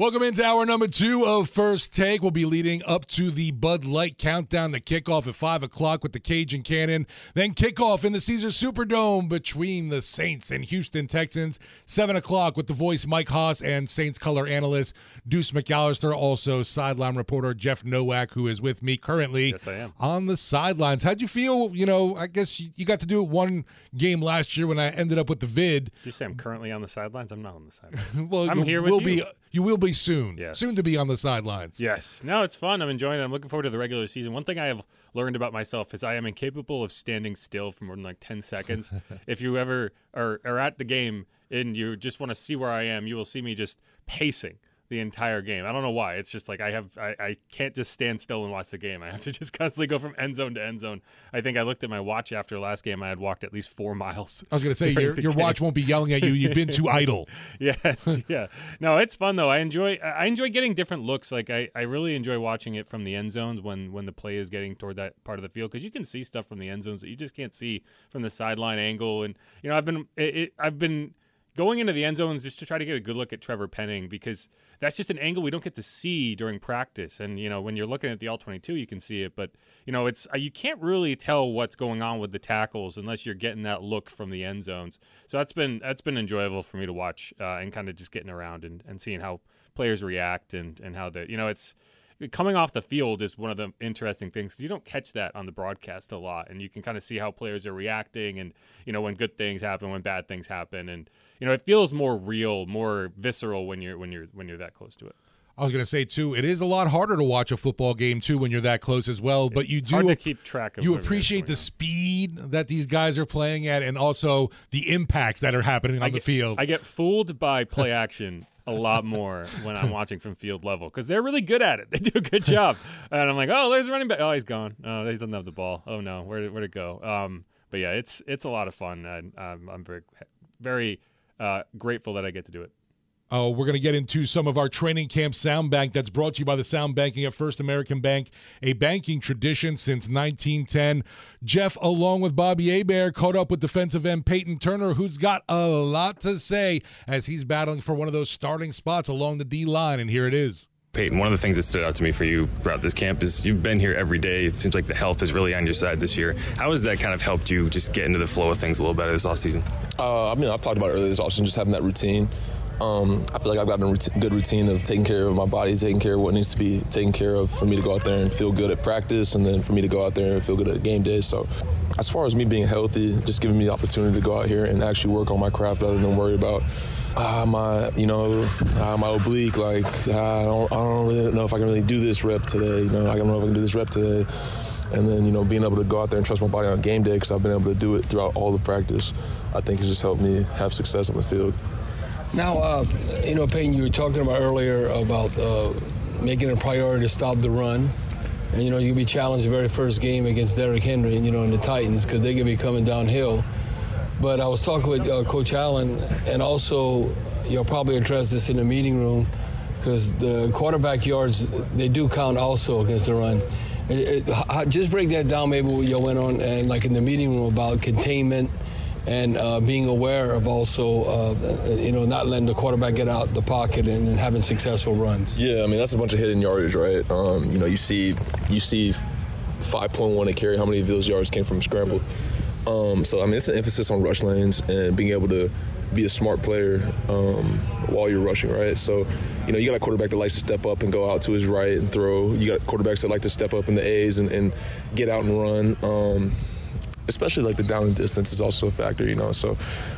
Welcome into hour number two of First Take. We'll be leading up to the Bud Light countdown, the kickoff at 5 o'clock with the Cajun Cannon. Then kickoff in the Caesars Superdome between the Saints and Houston Texans. 7 o'clock with the voice Mike Hoss and Saints color analyst Deuce McAllister. Also, sideline reporter Jeff Nowak, who is with me currently Yes, I am. on the sidelines. How'd you feel? You know, I guess you got to do it one game last year when I ended up with the vid. Did you say I'm currently on the sidelines? I'm not on the sidelines. well, I'm here with we'll you. be you will be soon. Yes. Soon to be on the sidelines. yes. No, it's fun. I'm enjoying it. I'm looking forward to the regular season. One thing I have learned about myself is I am incapable of standing still for more than like 10 seconds. if you ever are, are at the game and you just want to see where I am, you will see me just pacing the entire game. I don't know why. It's just like I have I, I can't just stand still and watch the game. I have to just constantly go from end zone to end zone. I think I looked at my watch after last game. I had walked at least four miles. I was going to say your your game. watch won't be yelling at you. You've been too idle. yes yeah no it's fun though i enjoy i enjoy getting different looks like i, I really enjoy watching it from the end zones when when the play is getting toward that part of the field because you can see stuff from the end zones that you just can't see from the sideline angle and you know i've been it, i've been going into the end zones just to try to get a good look at Trevor Penning because that's just an angle we don't get to see during practice. And you know, when you're looking at the all 22, you can see it, but you know, it's uh, you can't really tell what's going on with the tackles unless you're getting that look from the end zones. So that's been that's been enjoyable for me to watch uh, and kind of just getting around and, and seeing how players react and and how the you know it's coming off the field is one of the interesting things 'cause you don't catch that on the broadcast a lot and you can kind of see how players are reacting and you know when good things happen when bad things happen and you know it feels more real more visceral when you're when you're when you're that close to it I was going to say too, it is a lot harder to watch a football game too when you're that close as well. But you It's do hard to keep track of You appreciate the on. speed that these guys are playing at, and also the impacts that are happening on the field. I get fooled by play action a lot more when I'm watching from field level because they're really good at it. They do a good job, and I'm like, oh, there's the running back. Oh, he's gone. Oh, he doesn't have the ball. Oh no, where where'd it go? Um, but yeah, it's it's a lot of fun, and um, I'm very very uh, grateful that I get to do it. Oh, we're going to get into some of our training camp sound bank that's brought to you by the Sound Banking at First American Bank, a banking tradition since 1910. Jeff, along with Bobby Hebert, caught up with defensive end Peyton Turner, who's got a lot to say as he's battling for one of those starting spots along the D line. And here it is. Peyton, one of the things that stood out to me for you throughout this camp is you've been here every day. It seems like the health is really on your side this year. How has that kind of helped you just get into the flow of things a little better this offseason? Uh, I mean, I've talked about it earlier this offseason, just having that routine. Um, I feel like I've gotten a good routine of taking care of my body, taking care of what needs to be taken care of for me to go out there and feel good at practice, and then for me to go out there and feel good at game day. So, as far as me being healthy, just giving me the opportunity to go out here and actually work on my craft rather than worry about ah, my, you know, ah, my oblique. Like ah, I don't, I don't really know if I can really do this rep today. You know, I don't know if I can do this rep today. And then, you know, being able to go out there and trust my body on game day because I've been able to do it throughout all the practice, I think has just helped me have success on the field. Now, uh, you know, Peyton, you were talking about earlier about uh, making it a priority to stop the run. And, you know, you'll be challenged the very first game against Derrick Henry, you know, and the Titans because they're going to be coming downhill. But I was talking with uh, Coach Allen, and also you'll probably address this in the meeting room because the quarterback yards, they do count also against the run. It, it, just break that down maybe what you went on and like in the meeting room about containment and uh, being aware of also, uh, you know, not letting the quarterback get out the pocket and, and having successful runs. Yeah, I mean that's a bunch of hidden yardage, right? Um, you know, you see, you see, 5.1 a carry. How many of those yards came from scramble? Um, so I mean, it's an emphasis on rush lanes and being able to be a smart player um, while you're rushing, right? So, you know, you got a quarterback that likes to step up and go out to his right and throw. You got quarterbacks that like to step up in the A's and, and get out and run. Um, especially like the down and distance is also a factor, you know. So,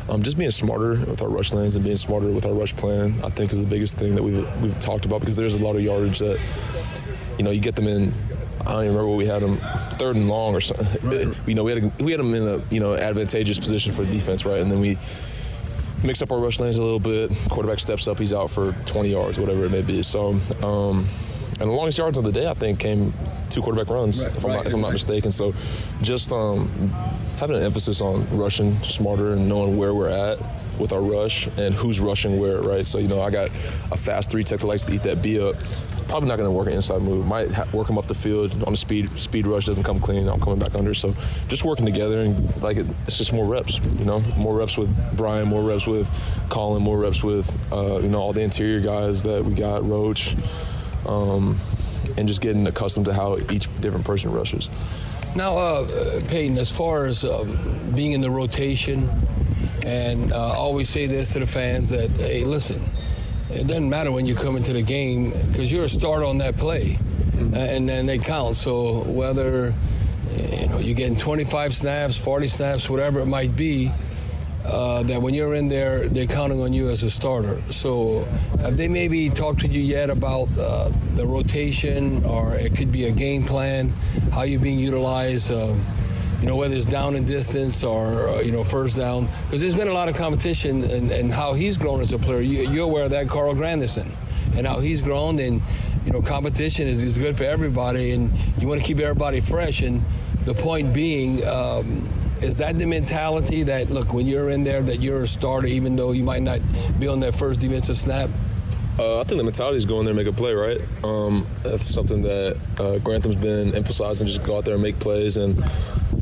um, just being smarter with our rush lanes and being smarter with our rush plan, I think, is the biggest thing that we've we've talked about because there's a lot of yardage that, you know, you get them in. I don't even remember what we had them third and long or something. Right. You know, we had a, we had them in a you know advantageous position for defense, right? And then we mix up our rush lanes a little bit. Quarterback steps up, he's out for 20 yards, whatever it may be. So. Um, and the longest yards of the day, I think, came two quarterback runs, right, if, I'm right, not, if I'm not mistaken. So just um, having an emphasis on rushing smarter and knowing where we're at with our rush and who's rushing where, right? So, you know, I got a fast three tech that likes to eat that B up. Probably not going to work an inside move. Might ha- work him up the field on the speed speed rush doesn't come clean. I'm coming back under. So just working together and like it, it's just more reps. You know, more reps with Brian, more reps with Colin, more reps with uh, you know all the interior guys that we got, Roach. Um, and just getting accustomed to how each different person rushes. Now, uh, Peyton, as far as um, being in the rotation, and uh, I always say this to the fans that, hey, listen, it doesn't matter when you come into the game because you're a starter on that play, mm-hmm. and then they count. So whether you know you're getting 25 snaps, 40 snaps, whatever it might be, uh, that when you're in there, they're counting on you as a starter. So, have they maybe talked to you yet about uh, the rotation, or it could be a game plan, how you're being utilized? Uh, you know, whether it's down and distance or, uh, you know, first down. Because there's been a lot of competition and, how he's grown as a player. You, are aware of that, Carl Granderson, and how he's grown. And, you know, competition is, is good for everybody, and you want to keep everybody fresh. And the point being, um, is that the mentality that look when you're in there that you're a starter even though you might not be on that first defensive snap? Uh, I think the mentality is go in there and make a play, right? Um, that's something that uh, Grantham's been emphasizing, just go out there and make plays. And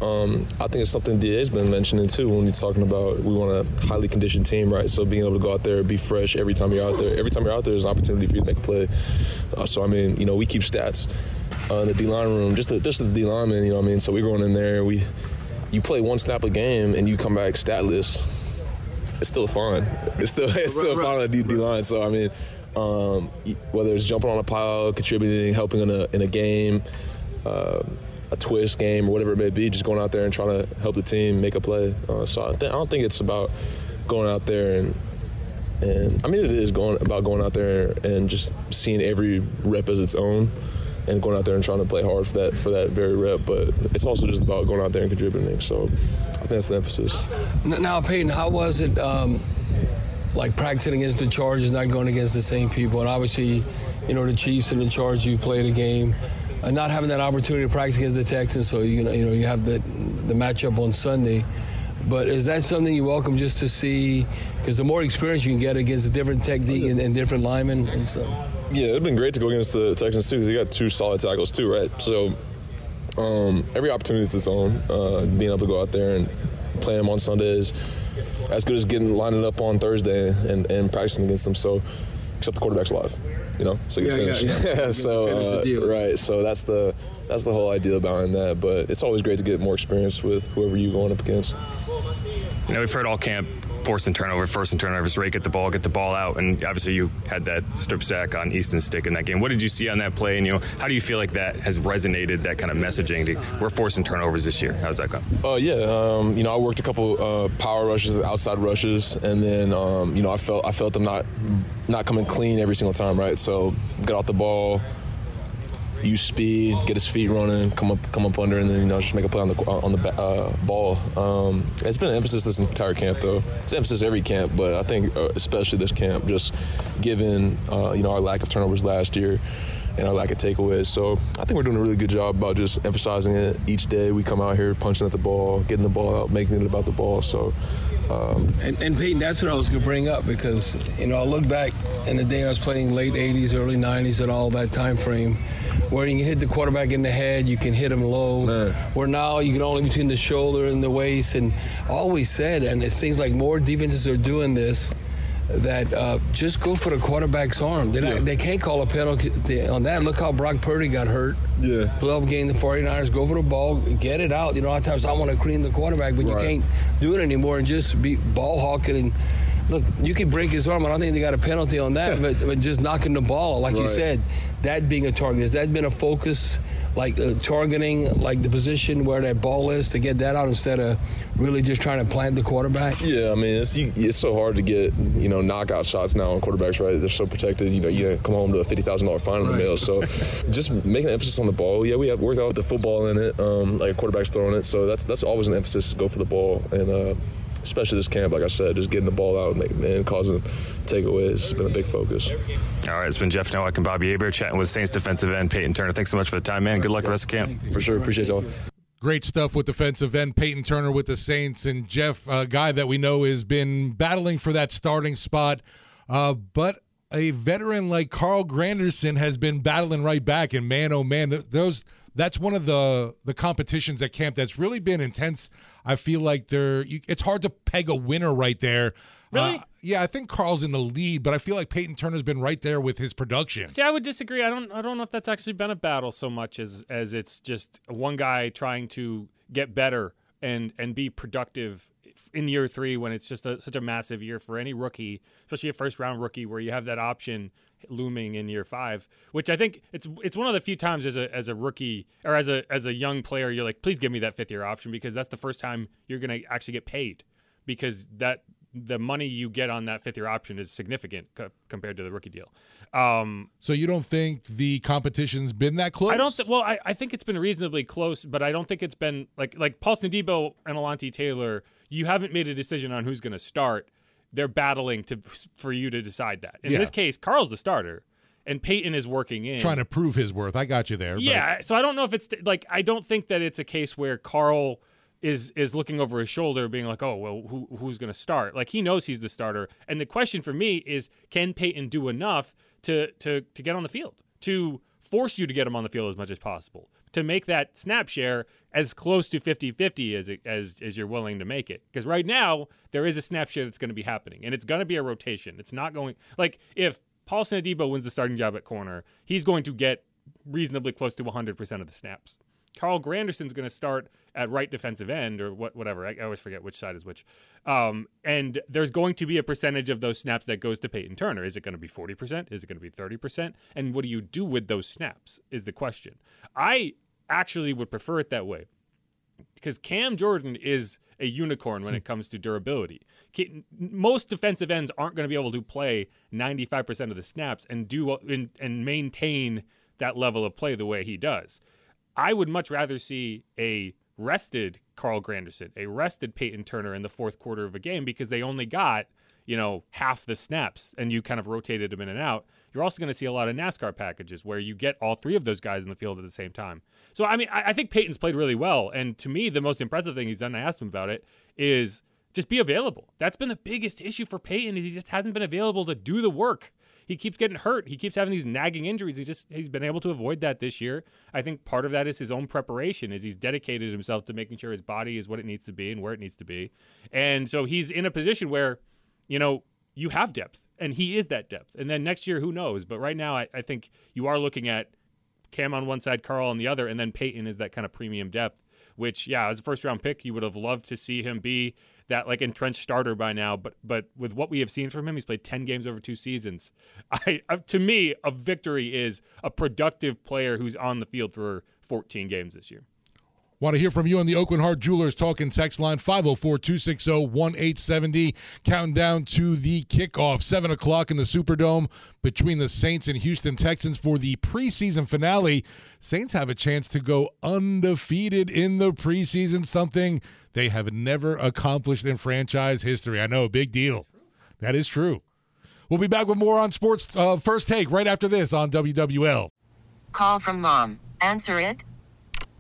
um, I think it's something DA's been mentioning too when he's talking about we want a highly conditioned team, right? So being able to go out there, be fresh every time you're out there. Every time you're out there, there's an opportunity for you to make a play. Uh, so, I mean, you know, we keep stats uh, in the D line room, just the, just the D lineman, you know what I mean? So we're going in there, we you play one snap a game and you come back statless, it's still fun. It's still it's still right, fun on the D, line. So I mean, um, whether it's jumping on a pile, contributing, helping in a in a game, uh, a twist game, or whatever it may be, just going out there and trying to help the team make a play. Uh, so I, th- I don't think it's about going out there and and I mean it is going about going out there and just seeing every rep as its own and going out there and trying to play hard for that for that very rep. But it's also just about going out there and contributing. So I think that's the emphasis. Now, Peyton, how was it? Um, like practicing against the Chargers, not going against the same people, and obviously, you know, the Chiefs and the Chargers. You've played a game, and not having that opportunity to practice against the Texans. So you know, you know, you have the the matchup on Sunday. But is that something you welcome just to see? Because the more experience you can get against a different technique and, and different linemen and stuff. Yeah, it'd been great to go against the Texans too because they got two solid tackles too, right? So um, every opportunity is its own. Uh, being able to go out there and play them on Sundays, as good as getting lining up on Thursday and, and practicing against them. So except the quarterback's alive, you know, so you yeah, finish. Yeah, yeah. so uh, right, so that's the that's the whole idea behind that. But it's always great to get more experience with whoever you're going up against. You know, we've heard all camp force and turnover, and turnovers, right, get the ball, get the ball out, and obviously you had that strip sack on Easton Stick in that game. What did you see on that play, and you know, how do you feel like that has resonated, that kind of messaging? To, we're forcing turnovers this year. How's that going? Uh, yeah, um, you know, I worked a couple uh, power rushes, outside rushes, and then um, you know, I felt I felt them not not coming clean every single time, right? So got off the ball use speed, get his feet running, come up, come up under, and then you know just make a play on the on the uh, ball. Um, it's been an emphasis this entire camp, though. It's an emphasis every camp, but I think uh, especially this camp, just given uh, you know our lack of turnovers last year and our lack of takeaways. So I think we're doing a really good job about just emphasizing it each day. We come out here punching at the ball, getting the ball out, making it about the ball. So. Um, and, and Peyton, that's what I was going to bring up because you know I look back in the day I was playing late '80s, early '90s, and all that time frame where you can hit the quarterback in the head, you can hit him low. Man. Where now you can only between the shoulder and the waist. And always said, and it seems like more defenses are doing this. That uh, just go for the quarterback's arm. Not, yeah. They can't call a penalty on that. Look how Brock Purdy got hurt. Yeah. Glove game, the 49ers go for the ball, get it out. You know, a lot of times I want to cream the quarterback, but right. you can't do it anymore and just be ball hawking and look, you could break his arm. I don't think they got a penalty on that, but, but just knocking the ball, like right. you said, that being a target. Has that been a focus, like uh, targeting, like the position where that ball is to get that out instead of really just trying to plant the quarterback? Yeah, I mean, it's it's so hard to get you know knockout shots now on quarterbacks, right? They're so protected. You know, you come home to a fifty thousand dollar fine in the mail. So just making an emphasis on the ball. Yeah, we have worked out the football in it, um, like a quarterback's throwing it. So that's that's always an emphasis. Go for the ball and. Uh, especially this camp, like I said, just getting the ball out and, and causing takeaways has been a big focus. All right, it's been Jeff Nowak and Bobby Hebert chatting with Saints defensive end Peyton Turner. Thanks so much for the time, man. Good luck the rest of camp. For sure. Appreciate y'all. Great stuff with defensive end Peyton Turner with the Saints and Jeff, a guy that we know has been battling for that starting spot, uh, but a veteran like Carl Granderson has been battling right back. And man, oh man, those that's one of the the competitions at camp that's really been intense. I feel like there, it's hard to peg a winner right there. Really? Uh, yeah, I think Carl's in the lead, but I feel like Peyton Turner's been right there with his production. See, I would disagree. I don't. I don't know if that's actually been a battle so much as as it's just one guy trying to get better and and be productive in year three when it's just a, such a massive year for any rookie, especially a first round rookie where you have that option looming in year five, which I think it's it's one of the few times as a as a rookie or as a as a young player you're like, please give me that fifth year option because that's the first time you're gonna actually get paid because that the money you get on that fifth year option is significant co- compared to the rookie deal. Um, so you don't think the competition's been that close? I don't. Th- well, I, I think it's been reasonably close, but I don't think it's been like like Paulson Adebo and Alontae Taylor. You haven't made a decision on who's going to start they're battling to for you to decide that. In yeah. this case, Carl's the starter, and Peyton is working in trying to prove his worth. I got you there. Yeah, but. so I don't know if it's like I don't think that it's a case where Carl is is looking over his shoulder, being like, "Oh, well, who who's going to start?" Like he knows he's the starter, and the question for me is, can Peyton do enough to to to get on the field to force you to get him on the field as much as possible? To make that snap share as close to 50-50 as, as, as you're willing to make it. Because right now, there is a snap share that's going to be happening, and it's going to be a rotation. It's not going – like if Paulson Adebo wins the starting job at corner, he's going to get reasonably close to 100% of the snaps. Carl Granderson's going to start at right defensive end or what, whatever. I, I always forget which side is which. Um, and there's going to be a percentage of those snaps that goes to Peyton Turner. Is it going to be 40%? Is it going to be 30%? And what do you do with those snaps is the question. I actually would prefer it that way because Cam Jordan is a unicorn when it comes to durability. Most defensive ends aren't going to be able to play 95% of the snaps and do and maintain that level of play the way he does. I would much rather see a rested Carl Granderson, a rested Peyton Turner in the fourth quarter of a game because they only got, you know, half the snaps and you kind of rotated them in and out. You're also going to see a lot of NASCAR packages where you get all three of those guys in the field at the same time. So, I mean, I, I think Peyton's played really well. And to me, the most impressive thing he's done, I asked him about it, is just be available. That's been the biggest issue for Peyton is he just hasn't been available to do the work he keeps getting hurt. He keeps having these nagging injuries. He just he's been able to avoid that this year. I think part of that is his own preparation, is he's dedicated himself to making sure his body is what it needs to be and where it needs to be. And so he's in a position where, you know, you have depth, and he is that depth. And then next year, who knows? But right now, I, I think you are looking at Cam on one side, Carl on the other, and then Peyton is that kind of premium depth. Which, yeah, as a first round pick, you would have loved to see him be that like entrenched starter by now. But but with what we have seen from him, he's played ten games over two seasons. I uh, to me, a victory is a productive player who's on the field for 14 games this year. Want to hear from you on the Aucoin Hart Jewelers talking text line 504 260 1870. Counting down to the kickoff, 7 o'clock in the Superdome between the Saints and Houston Texans for the preseason finale. Saints have a chance to go undefeated in the preseason, something they have never accomplished in franchise history. I know, big deal. That is true. We'll be back with more on sports uh, first take right after this on WWL. Call from mom. Answer it.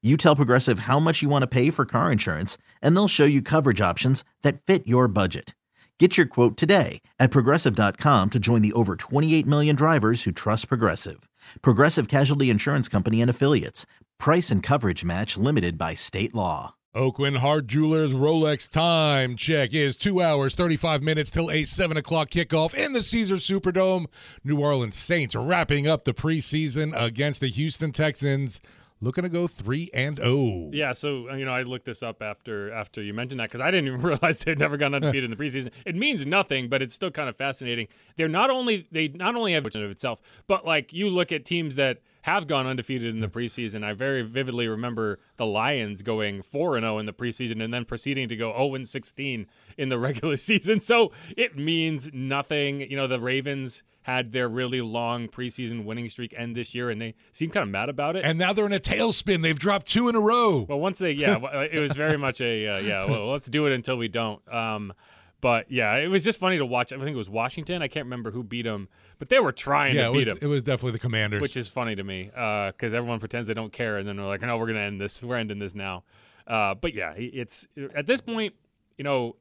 You tell Progressive how much you want to pay for car insurance, and they'll show you coverage options that fit your budget. Get your quote today at progressive.com to join the over 28 million drivers who trust Progressive. Progressive Casualty Insurance Company and Affiliates. Price and coverage match limited by state law. Aucoin Hart Jewelers Rolex time check is two hours, 35 minutes till a 7 o'clock kickoff in the Caesars Superdome. New Orleans Saints wrapping up the preseason against the Houston Texans looking to go three and oh. Yeah, so uh, you know, I looked this up after after you mentioned that because I didn't even realize they'd never gone undefeated in the preseason. It means nothing, but it's still kind of fascinating. They're not only they not only have of itself, but like you look at teams that have gone undefeated in the preseason. I very vividly remember the Lions going 4 and 0 in the preseason and then proceeding to go 0 and 16 in the regular season. So it means nothing. You know, the Ravens had their really long preseason winning streak end this year, and they seem kind of mad about it. And now they're in a tailspin. They've dropped two in a row. Well, once they, yeah, it was very much a, uh, yeah, well, let's do it until we don't. Um, but yeah, it was just funny to watch. I think it was Washington. I can't remember who beat them, but they were trying yeah, to beat it was, them. It was definitely the Commanders, which is funny to me because uh, everyone pretends they don't care, and then they're like, "No, we're going to end this. We're ending this now." Uh, but yeah, it's at this point, you know,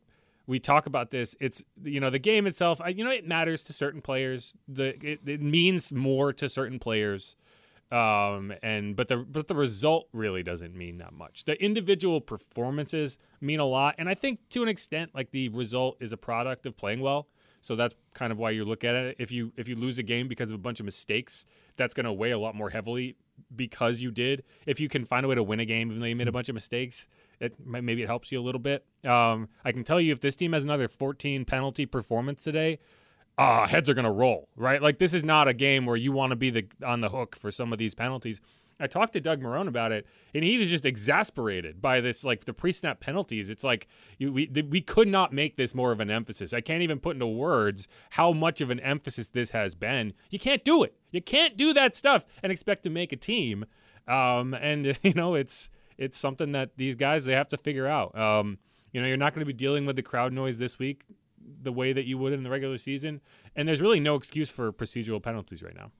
we talk about this. It's you know the game itself. You know it matters to certain players. The it, it means more to certain players, um, and but the but the result really doesn't mean that much. The individual performances mean a lot, and I think to an extent, like the result is a product of playing well. So that's kind of why you look at it. If you if you lose a game because of a bunch of mistakes, that's going to weigh a lot more heavily because you did. If you can find a way to win a game even though you made a bunch of mistakes, it maybe it helps you a little bit. Um, I can tell you if this team has another 14 penalty performance today, uh, heads are going to roll, right? Like this is not a game where you want to be the on the hook for some of these penalties. I talked to Doug Marrone about it, and he was just exasperated by this, like the pre-snap penalties. It's like you, we we could not make this more of an emphasis. I can't even put into words how much of an emphasis this has been. You can't do it. You can't do that stuff and expect to make a team. Um, and you know, it's it's something that these guys they have to figure out. Um, you know, you're not going to be dealing with the crowd noise this week the way that you would in the regular season, and there's really no excuse for procedural penalties right now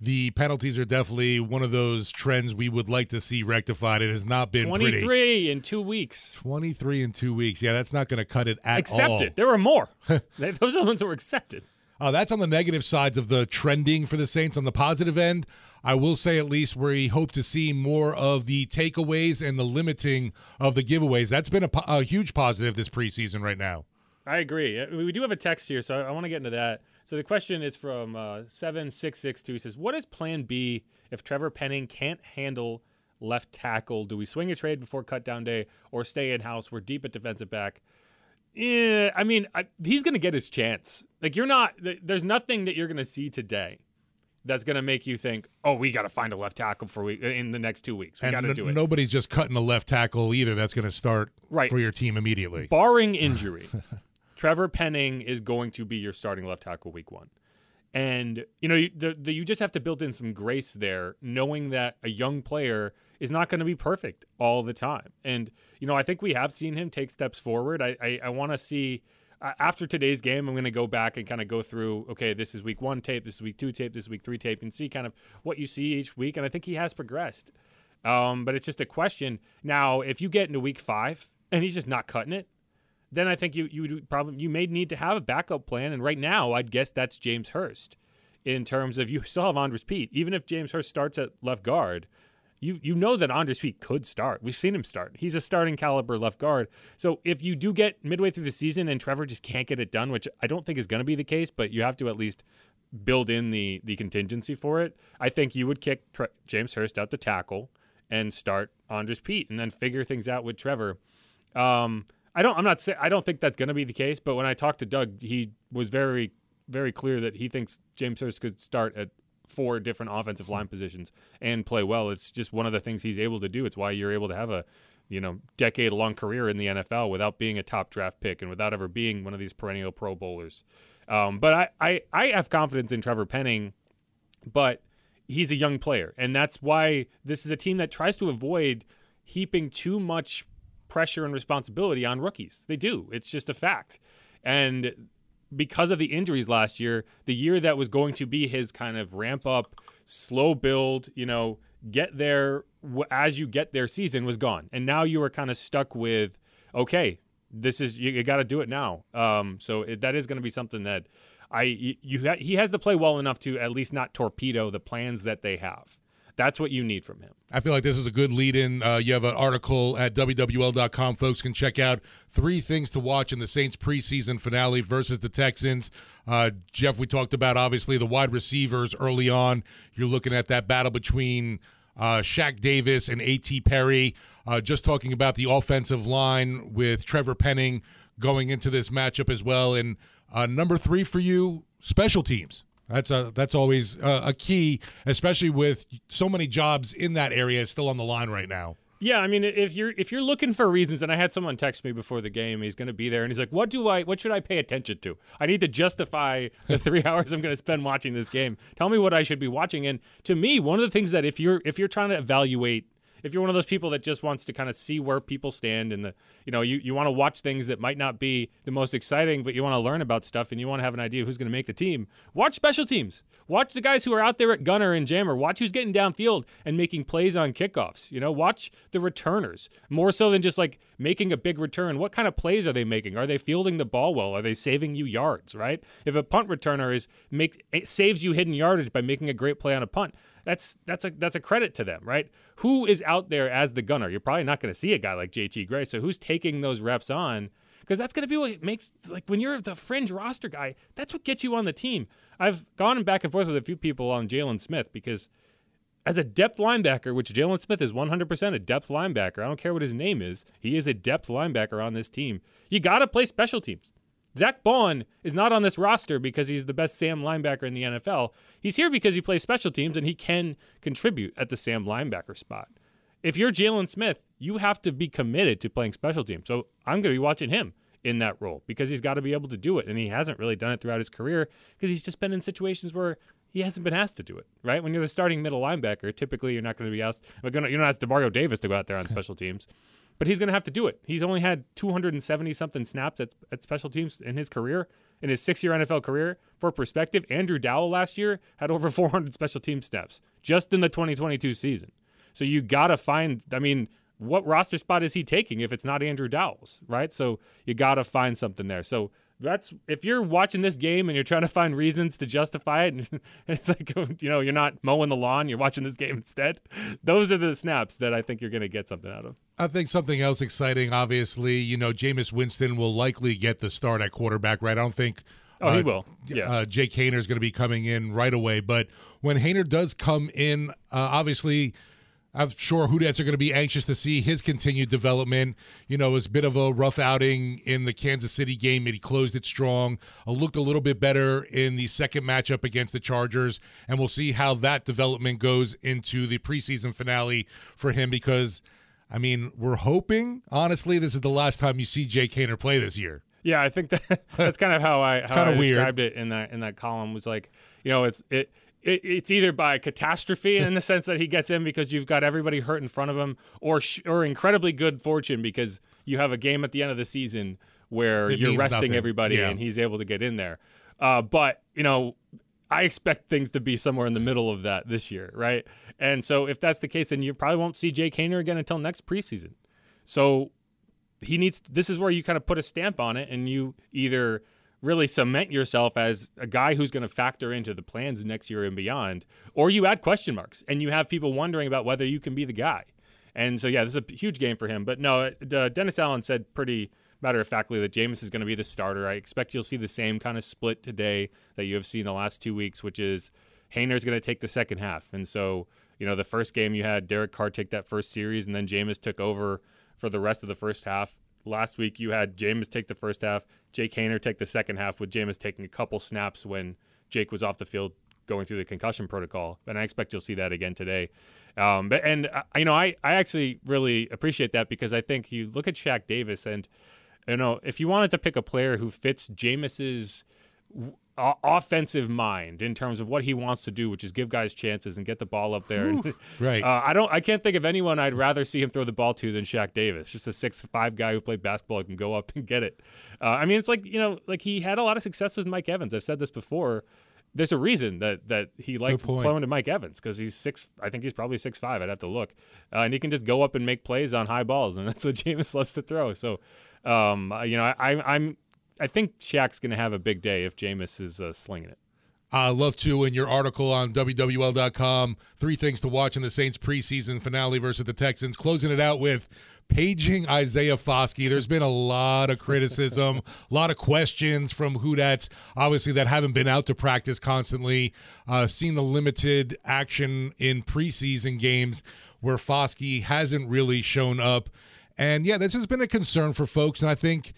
the penalties are definitely one of those trends we would like to see rectified. It has not been 23 pretty. in two weeks. 23 in two weeks. Yeah, that's not going to cut it at accepted. all. Accepted. There were more. Those are the ones that were accepted. Uh, that's on the negative sides of the trending for the Saints. On the positive end, I will say at least we hope to see more of the takeaways and the limiting of the giveaways. That's been a, a huge positive this preseason right now. I agree. Uh, we do have a text here, so I want to get into that. So the question is from uh, 7662 says, What is plan B if Trevor Penning can't handle left tackle? Do we swing a trade before cutdown day or stay in house? We're deep at defensive back. Yeah, I mean, I, he's going to get his chance. Like, you're not, there's nothing that you're going to see today that's going to make you think, oh, we got to find a left tackle for we, in the next two weeks. We got to do it. Nobody's just cutting a left tackle either. That's going to start right. for your team immediately. Barring injury. Trevor Penning is going to be your starting left tackle week one. And, you know, you, the, the, you just have to build in some grace there, knowing that a young player is not going to be perfect all the time. And, you know, I think we have seen him take steps forward. I, I, I want to see, uh, after today's game, I'm going to go back and kind of go through, okay, this is week one tape, this is week two tape, this is week three tape, and see kind of what you see each week. And I think he has progressed. Um, but it's just a question. Now, if you get into week five and he's just not cutting it, then I think you you probably you may need to have a backup plan. And right now, I'd guess that's James Hurst. In terms of you still have Andrus Peat, even if James Hurst starts at left guard, you you know that Andrus Peat could start. We've seen him start. He's a starting caliber left guard. So if you do get midway through the season and Trevor just can't get it done, which I don't think is going to be the case, but you have to at least build in the the contingency for it. I think you would kick Tre- James Hurst out to tackle and start Andrus Peat, and then figure things out with Trevor. Um, I don't. I'm not. I don't think that's going to be the case. But when I talked to Doug, he was very, very clear that he thinks James Hurst could start at four different offensive line positions and play well. It's just one of the things he's able to do. It's why you're able to have a, you know, decade long career in the NFL without being a top draft pick and without ever being one of these perennial Pro Bowlers. Um, but I, I, I have confidence in Trevor Penning, but he's a young player, and that's why this is a team that tries to avoid heaping too much pressure and responsibility on rookies. They do. It's just a fact. And because of the injuries last year, the year that was going to be his kind of ramp up, slow build, you know, get there as you get there season was gone. And now you are kind of stuck with, okay, this is, you, you got to do it now. Um, so it, that is going to be something that I, you, you, he has to play well enough to at least not torpedo the plans that they have. That's what you need from him. I feel like this is a good lead in. Uh, you have an article at WWL.com. Folks can check out three things to watch in the Saints preseason finale versus the Texans. Uh, Jeff, we talked about obviously the wide receivers early on. You're looking at that battle between uh, Shaq Davis and A.T. Perry. Uh, just talking about the offensive line with Trevor Penning going into this matchup as well. And uh, number three for you, special teams. That's a that's always a, a key, especially with so many jobs in that area still on the line right now. Yeah, I mean, if you're if you're looking for reasons, and I had someone text me before the game, he's going to be there, and he's like, "What do I? What should I pay attention to? I need to justify the three hours I'm going to spend watching this game. Tell me what I should be watching." And to me, one of the things that if you're if you're trying to evaluate if you're one of those people that just wants to kind of see where people stand and the you know you, you want to watch things that might not be the most exciting but you want to learn about stuff and you want to have an idea who's going to make the team watch special teams. Watch the guys who are out there at gunner and jammer. Watch who's getting downfield and making plays on kickoffs you know? Watch the returners more so than just like making a big return. What kind of plays are they making? Are they fielding the ball well? Are they saving you yards right? If a punt returner is make saves you hidden yardage by making a great play on a punt that's that's a that's a credit to them, right? Who is out there as the gunner? You're probably not going to see a guy like JT Gray. So who's taking those reps on? Because that's going to be what makes like when you're the fringe roster guy, that's what gets you on the team. I've gone back and forth with a few people on Jaylon Smith because as a depth linebacker, which Jaylon Smith is 100% a depth linebacker. I don't care what his name is. He is a depth linebacker on this team. You got to play special teams. Zack Baun is not on this roster because he's the best Sam linebacker in the NFL. He's here because he plays special teams and he can contribute at the Sam linebacker spot. If you're Jaylon Smith, you have to be committed to playing special teams. So I'm going to be watching him in that role because he's got to be able to do it. And he hasn't really done it throughout his career because he's just been in situations where he hasn't been asked to do it, right? When you're the starting middle linebacker, typically you're not going to be asked, you're not ask Demario Davis to go out there on special teams but he's going to have to do it. He's only had 270 something snaps at, at special teams in his career, in his six year NFL career. For perspective, Andrew Dowell last year had over 400 special team snaps just in the 2022 season. So you got to find, I mean, what roster spot is he taking if it's not Andrew Dowell's, right? So you got to find something there. So that's if you're watching this game and you're trying to find reasons to justify it, and it's like you know you're not mowing the lawn, you're watching this game instead. Those are the snaps that I think you're going to get something out of. I think something else exciting. Obviously, you know, Jameis Winston will likely get the start at quarterback. Right? I don't think. Oh, uh, he will. Yeah. Uh, Jake Haener is going to be coming in right away. But when Haener does come in, uh, obviously I'm sure Who Dats are going to be anxious to see his continued development. You know, it was a bit of a rough outing in the Kansas City game, and he closed it strong. Uh, looked a little bit better in the second matchup against the Chargers, and we'll see how that development goes into the preseason finale for him because, I mean, we're hoping, honestly, this is the last time you see Jay Haener play this year. Yeah, I think that that's kind of how I how I described it in that in that column was like, you know, it's it it, it's either by catastrophe in the sense that he gets in because you've got everybody hurt in front of him, or sh- or incredibly good fortune because you have a game at the end of the season where It you're resting nothing. everybody Yeah. and he's able to get in there. Uh, but you know, I expect things to be somewhere in the middle of that this year, right? And so if that's the case, then you probably won't see Jake Haener again until next preseason. So he needs. This is where you kind of put a stamp on it, and you either really cement yourself as a guy who's going to factor into the plans next year and beyond, or you add question marks and you have people wondering about whether you can be the guy. And so, yeah, this is a huge game for him. But no, uh, Dennis Allen said pretty matter of factly that Jameis is going to be the starter. I expect you'll see the same kind of split today that you have seen the last two weeks, which is Haener's going to take the second half. And so, you know, the first game you had Derek Carr take that first series, and then Jameis took over for the rest of the first half. Last week you had Jameis take the first half, Jake Haener take the second half, with Jameis taking a couple snaps when Jake was off the field going through the concussion protocol. And I expect you'll see that again today. Um, but and uh, you know, I I actually really appreciate that because I think you look at Shaq Davis and you know if you wanted to pick a player who fits Jameis's offensive mind in terms of what he wants to do, which is give guys chances and get the ball up there. And, right. Uh, I don't. I can't think of anyone I'd rather see him throw the ball to than Shaq Davis. Just a six-five guy who played basketball and can go up and get it. Uh, I mean, it's like you know, like he had a lot of success with Mike Evans. I've said this before. There's a reason that that he liked playing to Mike Evans because he's six. I think he's probably six five. I'd have to look, uh, and he can just go up and make plays on high balls, and that's what Jameis loves to throw. So, um, you know, I, I'm I think Shaq's going to have a big day if Jameis is uh, slinging it. I love to in your article on WWL.com. Three things to watch in the Saints preseason finale versus the Texans. Closing it out with paging Isaiah Foskey. There's been a lot of criticism, a lot of questions from who that's obviously that haven't been out to practice constantly. Uh, seen the limited action in preseason games where Foskey hasn't really shown up. And yeah, this has been a concern for folks. And I think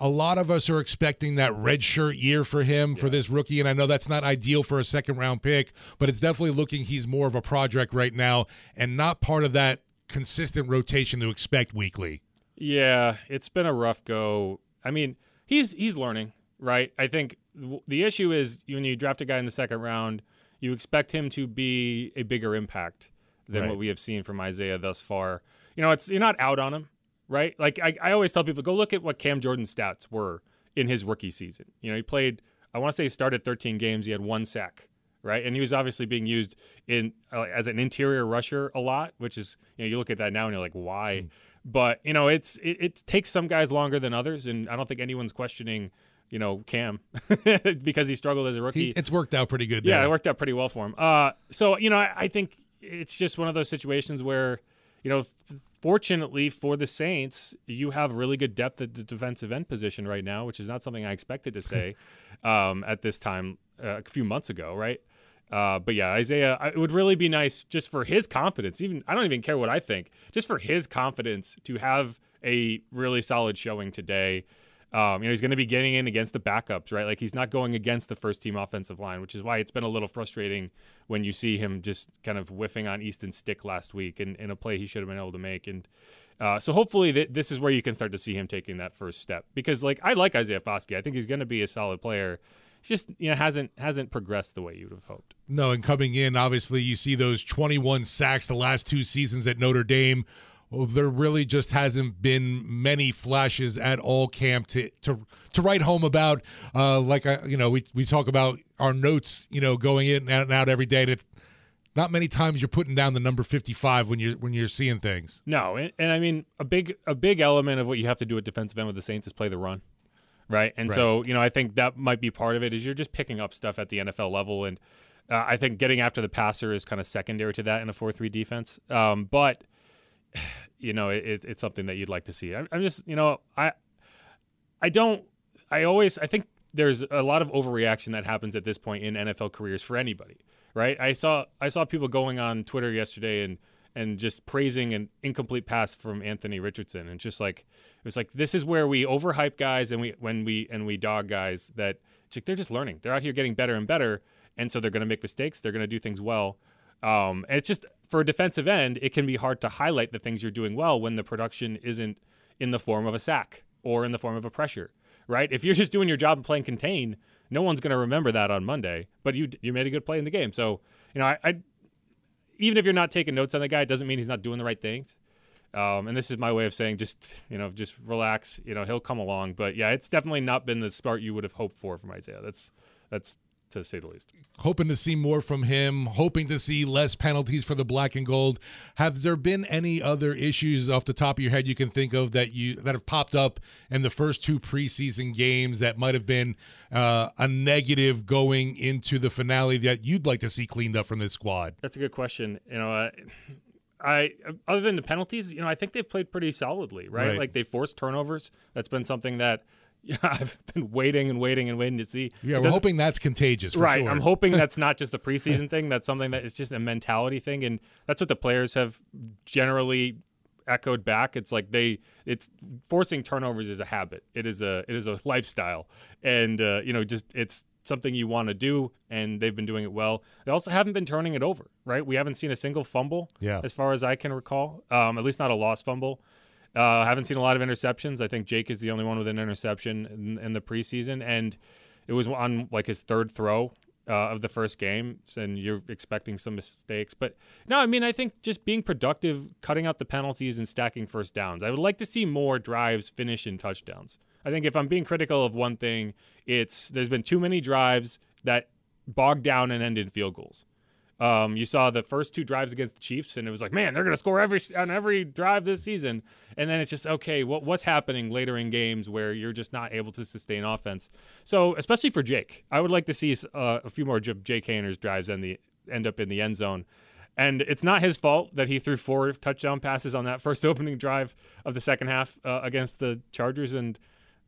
a lot of us are expecting that red shirt year for him yeah. for this rookie, and I know that's not ideal for a second round pick, but it's definitely looking he's more of a project right now and not part of that consistent rotation to expect weekly. Yeah, it's been a rough go. I mean, he's he's learning, right? I think the issue is when you draft a guy in the second round, you expect him to be a bigger impact than right. what we have seen from Isaiah thus far. You know, it's you're not out on him right? Like I, I always tell people, go look at what Cam Jordan's stats were in his rookie season. You know, he played, I want to say he started 13 games. He had one sack, right? And he was obviously being used in uh, as an interior rusher a lot, which is, you know, you look at that now and you're like, why? Hmm. But you know, it's it, it takes some guys longer than others, and I don't think anyone's questioning you know, Cam because he struggled as a rookie. He, it's worked out pretty good. Yeah, it worked out pretty well for him. Uh, so you know, I, I, think it's just one of those situations where, you know, fortunately for the Saints, you have really good depth at the defensive end position right now, which is not something I expected to say um, at this time uh, a few months ago, right? Uh, but yeah, Isaiah, it would really be nice just for his confidence. Even I don't even care what I think, just for his confidence to have a really solid showing today. Um, you know, he's going to be getting in against the backups, right? Like he's not going against the first team offensive line, which is why it's been a little frustrating when you see him just kind of whiffing on Easton Stick last week in, in a play he should have been able to make. And uh, so hopefully th- this is where you can start to see him taking that first step because like I like Isaiah Foskey. I think he's going to be a solid player. He just you know hasn't hasn't progressed the way you would have hoped. No, and coming in, obviously you see those 21 sacks the last two seasons at Notre Dame there really just hasn't been many flashes at all camp to to to write home about. Uh, like I, you know, we we talk about our notes, you know, going in and out every day. That not many times you're putting down the number 55 when you're when you're seeing things. No, and, and I mean a big a big element of what you have to do at defensive end with the Saints is play the run, right? And right. so you know I think that might be part of it is you're just picking up stuff at the NFL level, and uh, I think getting after the passer is kind of secondary to that in a four three defense. Um, but you know, it, it's something that you'd like to see. I'm, just, you know, I, I don't, I always, I think there's a lot of overreaction that happens at this point in NFL careers for anybody, right? I saw, I saw people going on Twitter yesterday and, and just praising an incomplete pass from Anthony Richardson, and just like it was like this is where we overhype guys and we when we and we dog guys that like, they're just learning. They're out here getting better and better, and so they're going to make mistakes. They're going to do things well. Um, and it's just for a defensive end, it can be hard to highlight the things you're doing well when the production isn't in the form of a sack or in the form of a pressure, right? If you're just doing your job and playing contain, no one's going to remember that on Monday. But you you made a good play in the game, so you know I, I even if you're not taking notes on the guy, it doesn't mean he's not doing the right things. Um, and this is my way of saying just you know just relax. You know he'll come along, but yeah, it's definitely not been the start you would have hoped for from Isaiah. That's that's to say the least. Hoping to see more from him, hoping to see less penalties for the black and gold. Have there been any other issues off the top of your head you can think of that you that have popped up in the first two preseason games that might have been uh, a negative going into the finale that you'd like to see cleaned up from this squad? That's a good question. You know, uh, I other than the penalties, you know, I think they've played pretty solidly, right? Right. Like they forced turnovers. That's been something that yeah, I've been waiting and waiting and waiting to see. Yeah, we're hoping that's contagious. For right. sure. I'm hoping that's not just a preseason thing. That's something that is just a mentality thing, and that's what the players have generally echoed back. It's like they, it's forcing turnovers is a habit. It is a, it is a lifestyle, and uh, you know, just it's something you want to do, and they've been doing it well. They also haven't been turning it over. Right. We haven't seen a single fumble. Yeah. As far as I can recall, um, at least not a lost fumble. Uh, haven't seen a lot of interceptions. I think Jake is the only one with an interception in, in the preseason, and it was on like his third throw uh, of the first game, and you're expecting some mistakes. But no, I mean, I think just being productive, cutting out the penalties, and stacking first downs. I would like to see more drives finish in touchdowns. I think if I'm being critical of one thing, it's there's been too many drives that bogged down and end in field goals. Um, you saw the first two drives against the Chiefs, and it was like, man, they're going to score every on every drive this season. And then it's just okay, what what's happening later in games where you're just not able to sustain offense? So especially for Jake, I would like to see uh, a few more Jake Haener's drives end the end up in the end zone. And it's not his fault that he threw four touchdown passes on that first opening drive of the second half uh, against the Chargers, and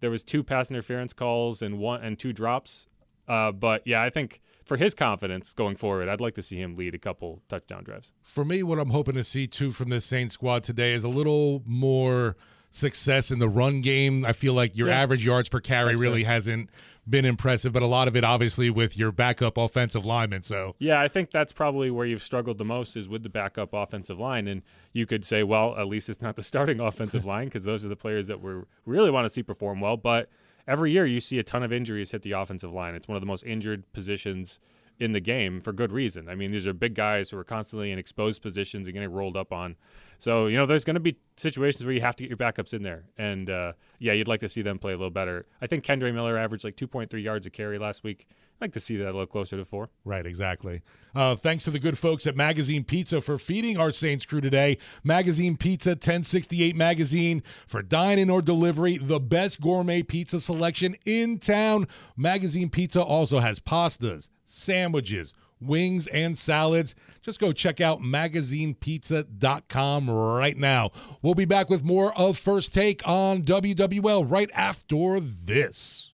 there was two pass interference calls and one and two drops. Uh, but yeah, I think for his confidence going forward, I'd like to see him lead a couple touchdown drives. For me, what I'm hoping to see too from this Saints squad today is a little more success in the run game. I feel like your Yeah. average yards per carry That's really fair. hasn't been impressive, but a lot of it obviously with your backup offensive lineman. So Yeah, I think that's probably where you've struggled the most is with the backup offensive line. And you could say, well, at least it's not the starting offensive line because those are the players that we really want to see perform well. But every year you see a ton of injuries hit the offensive line. It's one of the most injured positions in the game for good reason. I mean, these are big guys who are constantly in exposed positions and getting rolled up on. So, you know, there's going to be situations where you have to get your backups in there. And uh, yeah, you'd like to see them play a little better. I think Kendre Miller averaged like 2.3 yards a carry last week. I'd like to see that a little closer to four. Right, exactly. Uh, thanks to the good folks at Magazine Pizza for feeding our Saints crew today. Magazine Pizza, 1068 Magazine for dine-in or delivery, the best gourmet pizza selection in town. Magazine Pizza also has pastas, sandwiches, wings, and salads. Just go check out magazinepizza.com right now. We'll be back with more of First Take on WWL right after this.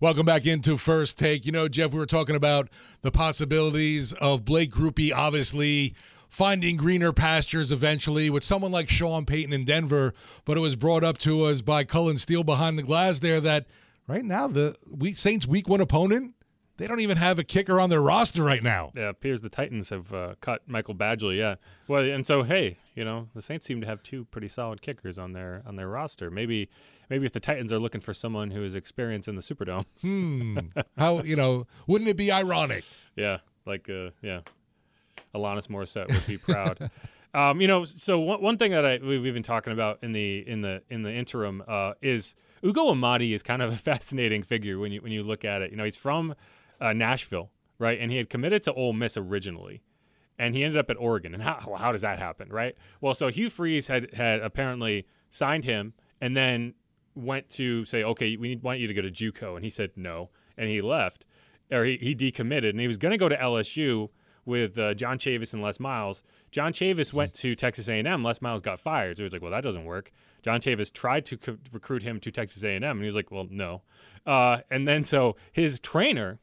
Welcome back into First Take. You know, Jeff, we were talking about the possibilities of Blake Grupe obviously finding greener pastures eventually with someone like Sean Payton in Denver, but it was brought up to us by Cullen Steele behind the glass there that right now the Saints week one opponent, they don't even have a kicker on their roster right now. Yeah, it appears the Titans have uh, cut Michael Badgley. Yeah, well, and so hey, you know the Saints seem to have two pretty solid kickers on their on their roster. Maybe, maybe if the Titans are looking for someone who is experienced in the Superdome, Hmm. How, you know, wouldn't it be ironic? yeah, like uh, yeah, Alanis Morissette would be proud. um, you know, so one, one thing that I we've been talking about in the in the in the interim uh, is Ugo Amadi is kind of a fascinating figure when you when you look at it. You know, he's from uh, Nashville, right? And he had committed to Ole Miss originally, and he ended up at Oregon. And how how does that happen, right? Well, so Hugh Freeze had had apparently signed him, and then went to say, okay, we want you to go to JUCO, and he said no, and he left, or he, he decommitted, and he was going to go to LSU with uh, John Chavis and Les Miles. John Chavis went to Texas A&M. Les Miles got fired, so he was like, well, that doesn't work. John Chavis tried to co- recruit him to Texas A&M, and he was like, well, no. Uh, and then so his trainer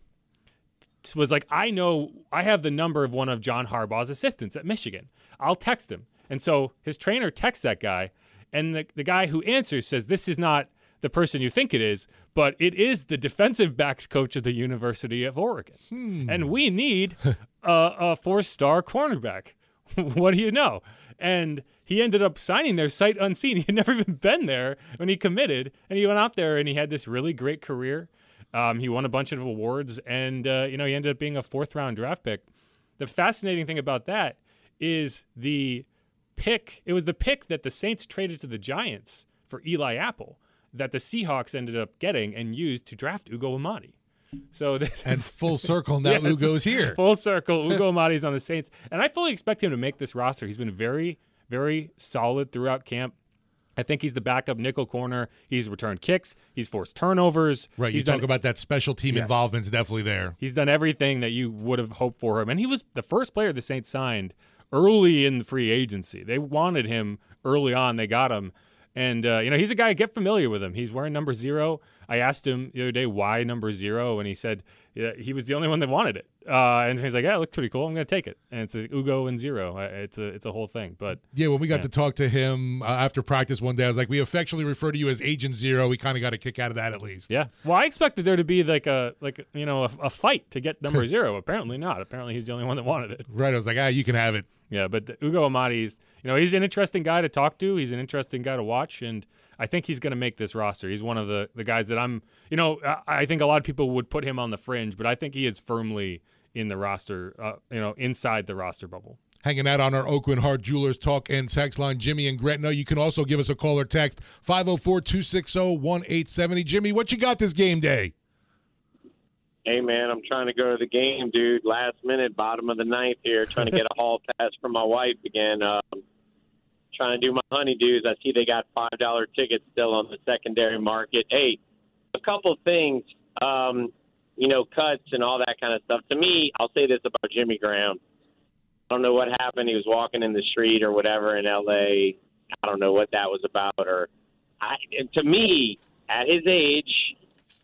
was like, I know I have the number of one of John Harbaugh's assistants at Michigan. I'll text him. And so his trainer texts that guy, and the, the guy who answers says, This is not the person you think it is, but it is the defensive backs coach of the University of Oregon. Hmm. And we need a, a four star cornerback. what do you know? And he ended up signing there sight unseen. He had never even been there when he committed. And he went out there and he had this really great career. Um, he won a bunch of awards and, uh, you know, he ended up being a fourth round draft pick. The fascinating thing about that is the pick. It was the pick that the Saints traded to the Giants for Eli Apple that the Seahawks ended up getting and used to draft Ugo Amadi. So this And is- full circle now Yes, Ugo's here. Full circle. Ugo Amadi's on the Saints, and I fully expect him to make this roster. He's been very, very solid throughout camp. I think he's the backup nickel corner. He's returned kicks. He's forced turnovers. Right, you He's talk about that special team Yes. involvement's definitely there. He's done everything that you would have hoped for him, and he was the first player the Saints signed early in the free agency. They wanted him early on. They got him, and uh, you know he's a guy. Get familiar with him. He's wearing number zero. I asked him the other day why number zero, and he said yeah, he was the only one that wanted it. Uh, and he's like, "Yeah, it looks pretty cool. I'm going to take it." And it's a Ugo and zero. Uh, It's a it's a whole thing. But Yeah, when we got Yeah. to talk to him uh, after practice one day, I was like, we affectionately refer to you as Agent Zero. We kind of got a kick out of that at least. Yeah. Well, I expected there to be like a like you know a, a fight to get number zero. Apparently not. Apparently he's the only one that wanted it. Right. I was like, ah, you can have it. Yeah, but the, Ugo Amadi's, you know, he's an interesting guy to talk to. He's an interesting guy to watch, and I think he's going to make this roster. He's one of the the guys that I'm, you know, I, I think a lot of people would put him on the fringe, but I think he is firmly in the roster, uh, you know, inside the roster bubble. Hanging out on our Aucoin Hart Jewelers talk and text line, Jimmy and Gretna. You can also give us a call or text 504 260 1870. Jimmy, what you got this game day? Hey man, I'm trying to go to the game, dude. Last minute, bottom of the ninth here, trying to get a hall pass from my wife again. Um, trying to do my honeydews. I see they got five dollar tickets still on the secondary market. Hey, a couple things, um, you know, cuts and all that kind of stuff. To me, I'll say this about Jimmy Graham. I don't know what happened. He was walking in the street or whatever in L.A. I don't know what that was about. Or, I, to me, at his age,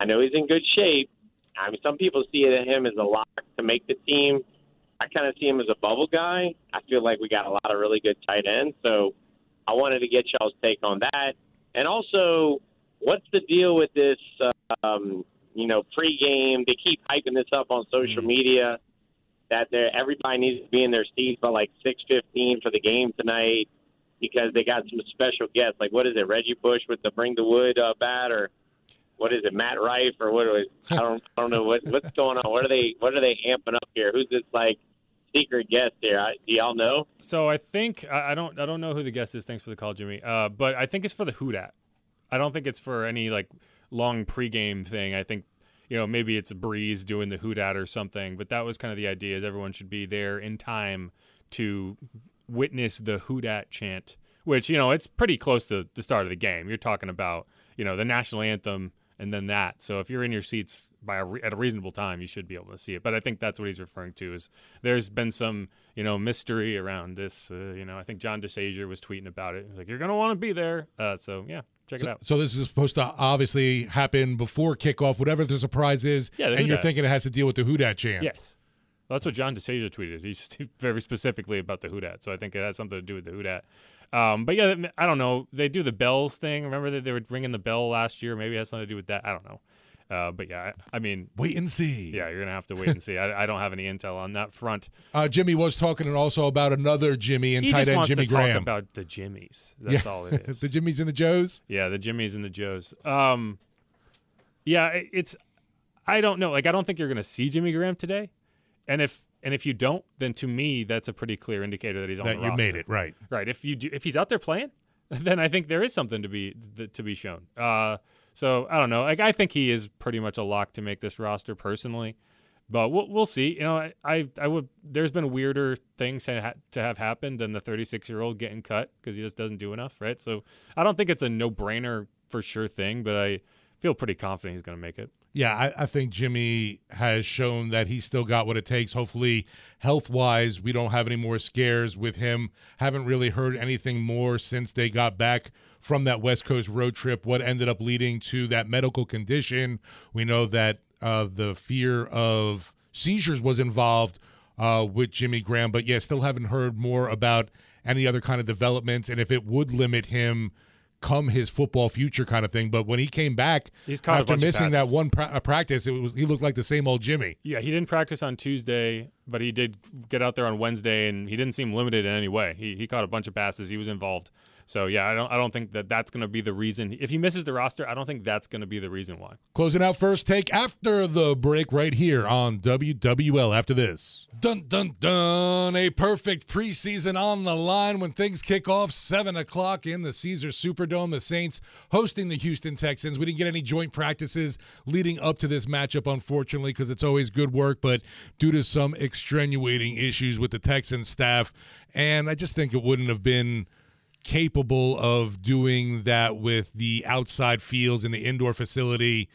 I know he's in good shape. I mean, some people see him as a lock to make the team. I kind of see him as a bubble guy. I feel like we got a lot of really good tight ends, so I wanted to get y'all's take on that. And also, what's the deal with this? Um, you know, pregame. They keep hyping this up on social media that everybody needs to be in their seats by like six fifteen for the game tonight because they got some special guests. Like, what is it, Reggie Bush with the bring the wood uh, bat, or what is it, Matt Rife, or what? Is, I don't, I don't know what what's going on. What are they, what are they amping up here? Who's this like secret guest here? I, do y'all know? So I think I, I don't I don't know who the guest is. Thanks for the call, Jimmy. Uh, but I think it's for the Who Dat. I don't think it's for any like long pregame thing. I think you know maybe it's Brees doing the Who Dat or something. But that was kind of the idea: is everyone should be there in time to witness the Who Dat chant, which you know it's pretty close to the start of the game. You're talking about you know the national anthem and then that. So if you're in your seats by a re- at a reasonable time, you should be able to see it. But I think that's what he's referring to. Is there's been some you know mystery around this. Uh, you know, I think John DeShazier was tweeting about it. He's like, you're gonna want to be there. Uh, so yeah, check it out. so this is supposed to obviously happen before kickoff, whatever the surprise is. Yeah, and you're thinking it has to deal with the Who Dat chant. Yes. Well, that's what John DeShazier tweeted. He's very specifically about the Who Dat. So I think it has something to do with the Who Dat. Um, but yeah, I don't know. They do the bells thing. Remember that they were ringing the bell last year? Maybe it has something to do with that. I don't know. Uh, but yeah, I, I mean, Wait and see. yeah, you're gonna have to wait and see. I, I don't have any intel on that front. Uh, Jimmy was talking and also about another Jimmy and he tight end Jimmy Graham. about the Jimmies. That's Yeah. all it is. the Jimmies and the Joes. Yeah, the Jimmies and the Joes. Um, yeah, it- it's. I don't know. Like, I don't think you're going to see Jimmy Graham today, and if and if you don't, then to me, that's a pretty clear indicator that he's on That the you roster. made it right. Right. If you do, if he's out there playing, then I think there is something to be th- to be shown. Uh, so I don't know. Like, I think he is pretty much a lock to make this roster personally. But we'll, we'll see. You know, I, I I would. There's been weirder things to, ha- to have happened than the 36 year old getting cut because he just doesn't do enough, right? So I don't think it's a no brainer for sure thing, but I feel pretty confident he's going to make it. Yeah, I, I think Jimmy has shown that he's still got what it takes. Hopefully, health wise, we don't have any more scares with him. Haven't really heard anything more since they got back from that West Coast road trip. What ended up leading to that medical condition? We know that uh, the fear of seizures was involved uh, with Jimmy Graham, but yeah, still haven't heard more about any other kind of developments and if it would limit him come his football future kind of thing. But when he came back He's caught after missing that one pra- practice, it was he looked like the same old Jimmy. Yeah, he didn't practice on Tuesday, but he did get out there on Wednesday, and he didn't seem limited in any way. He he caught a bunch of passes. He was involved. So yeah, I don't I don't think that that's going to be the reason. If he misses the roster, I don't think that's going to be the reason why. Closing out first take after the break right here on WWL after this. Dun dun dun. A perfect preseason on the line when things kick off. 7 o'clock in the Caesars Superdome. The Saints hosting the Houston Texans. We didn't get any joint practices leading up to this matchup, unfortunately, because it's always good work, but due to some extenuating issues with the Texans staff. And I just think it wouldn't have been capable of doing that with the outside fields and the indoor facility.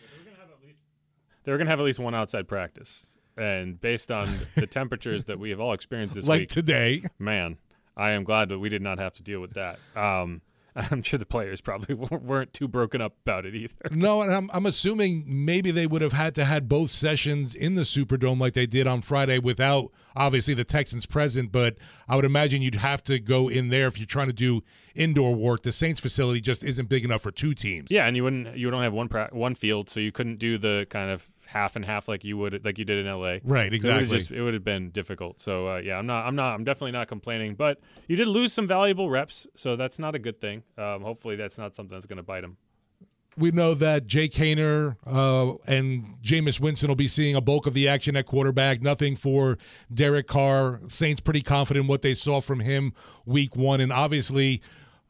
They're going to have at least one outside practice, and based on the temperatures that we have all experienced this Like week, today. man, I am glad that we did not have to deal with that. Um, I'm sure the players probably weren't too broken up about it either. No, and I'm, I'm assuming maybe they would have had to had both sessions in the Superdome like they did on Friday without obviously the Texans present. But I would imagine you'd have to go in there if you're trying to do indoor work. The Saints facility just isn't big enough for two teams. Yeah, and you wouldn't you would only have one pra- one field, so you couldn't do the kind of half and half like you would like you did in LA. Right, So it would exactly. just it would have been difficult. So uh, yeah, I'm not I'm not I'm definitely not complaining, but you did lose some valuable reps, so that's not a good thing. Um, hopefully, that's not something that's going to bite him. we know that Jake Haener uh, and Jameis Winston will be seeing a bulk of the action at quarterback. Nothing for Derek Carr. Saints pretty confident in what they saw from him week one, and obviously.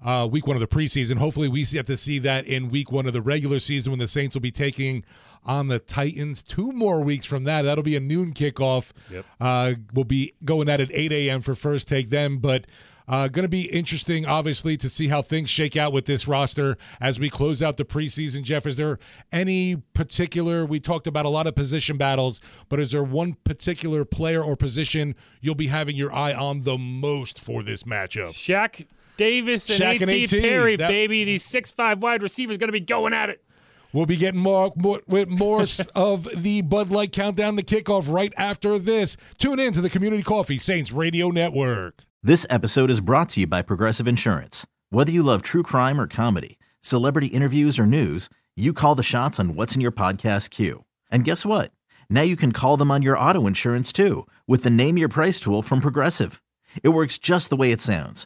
Uh, week one of the preseason. Hopefully, we have to see that in week one of the regular season when the Saints will be taking on the Titans. Two more weeks from that. That'll be a noon kickoff. Yep. Uh, we'll be going at it 8 a.m. for first take then, but uh, going to be interesting, obviously, to see how things shake out with this roster as we close out the preseason. Jeff, is there any particular? We talked about a lot of position battles, but is there one particular player or position you'll be having your eye on the most for this matchup? Shaq Davis and Shaq and AT AT, Perry, that- baby. These six five wide receivers going to be going at it. We'll be getting more, more with more of the Bud Light countdown, the kickoff right after this. Tune in to the Community Coffee Saints Radio Network. This episode is brought to you by Progressive Insurance. Whether you love true crime or comedy, celebrity interviews or news, you call the shots on what's in your podcast queue. And guess what? Now you can call them on your auto insurance too with the Name Your Price tool from Progressive. It works just the way it sounds.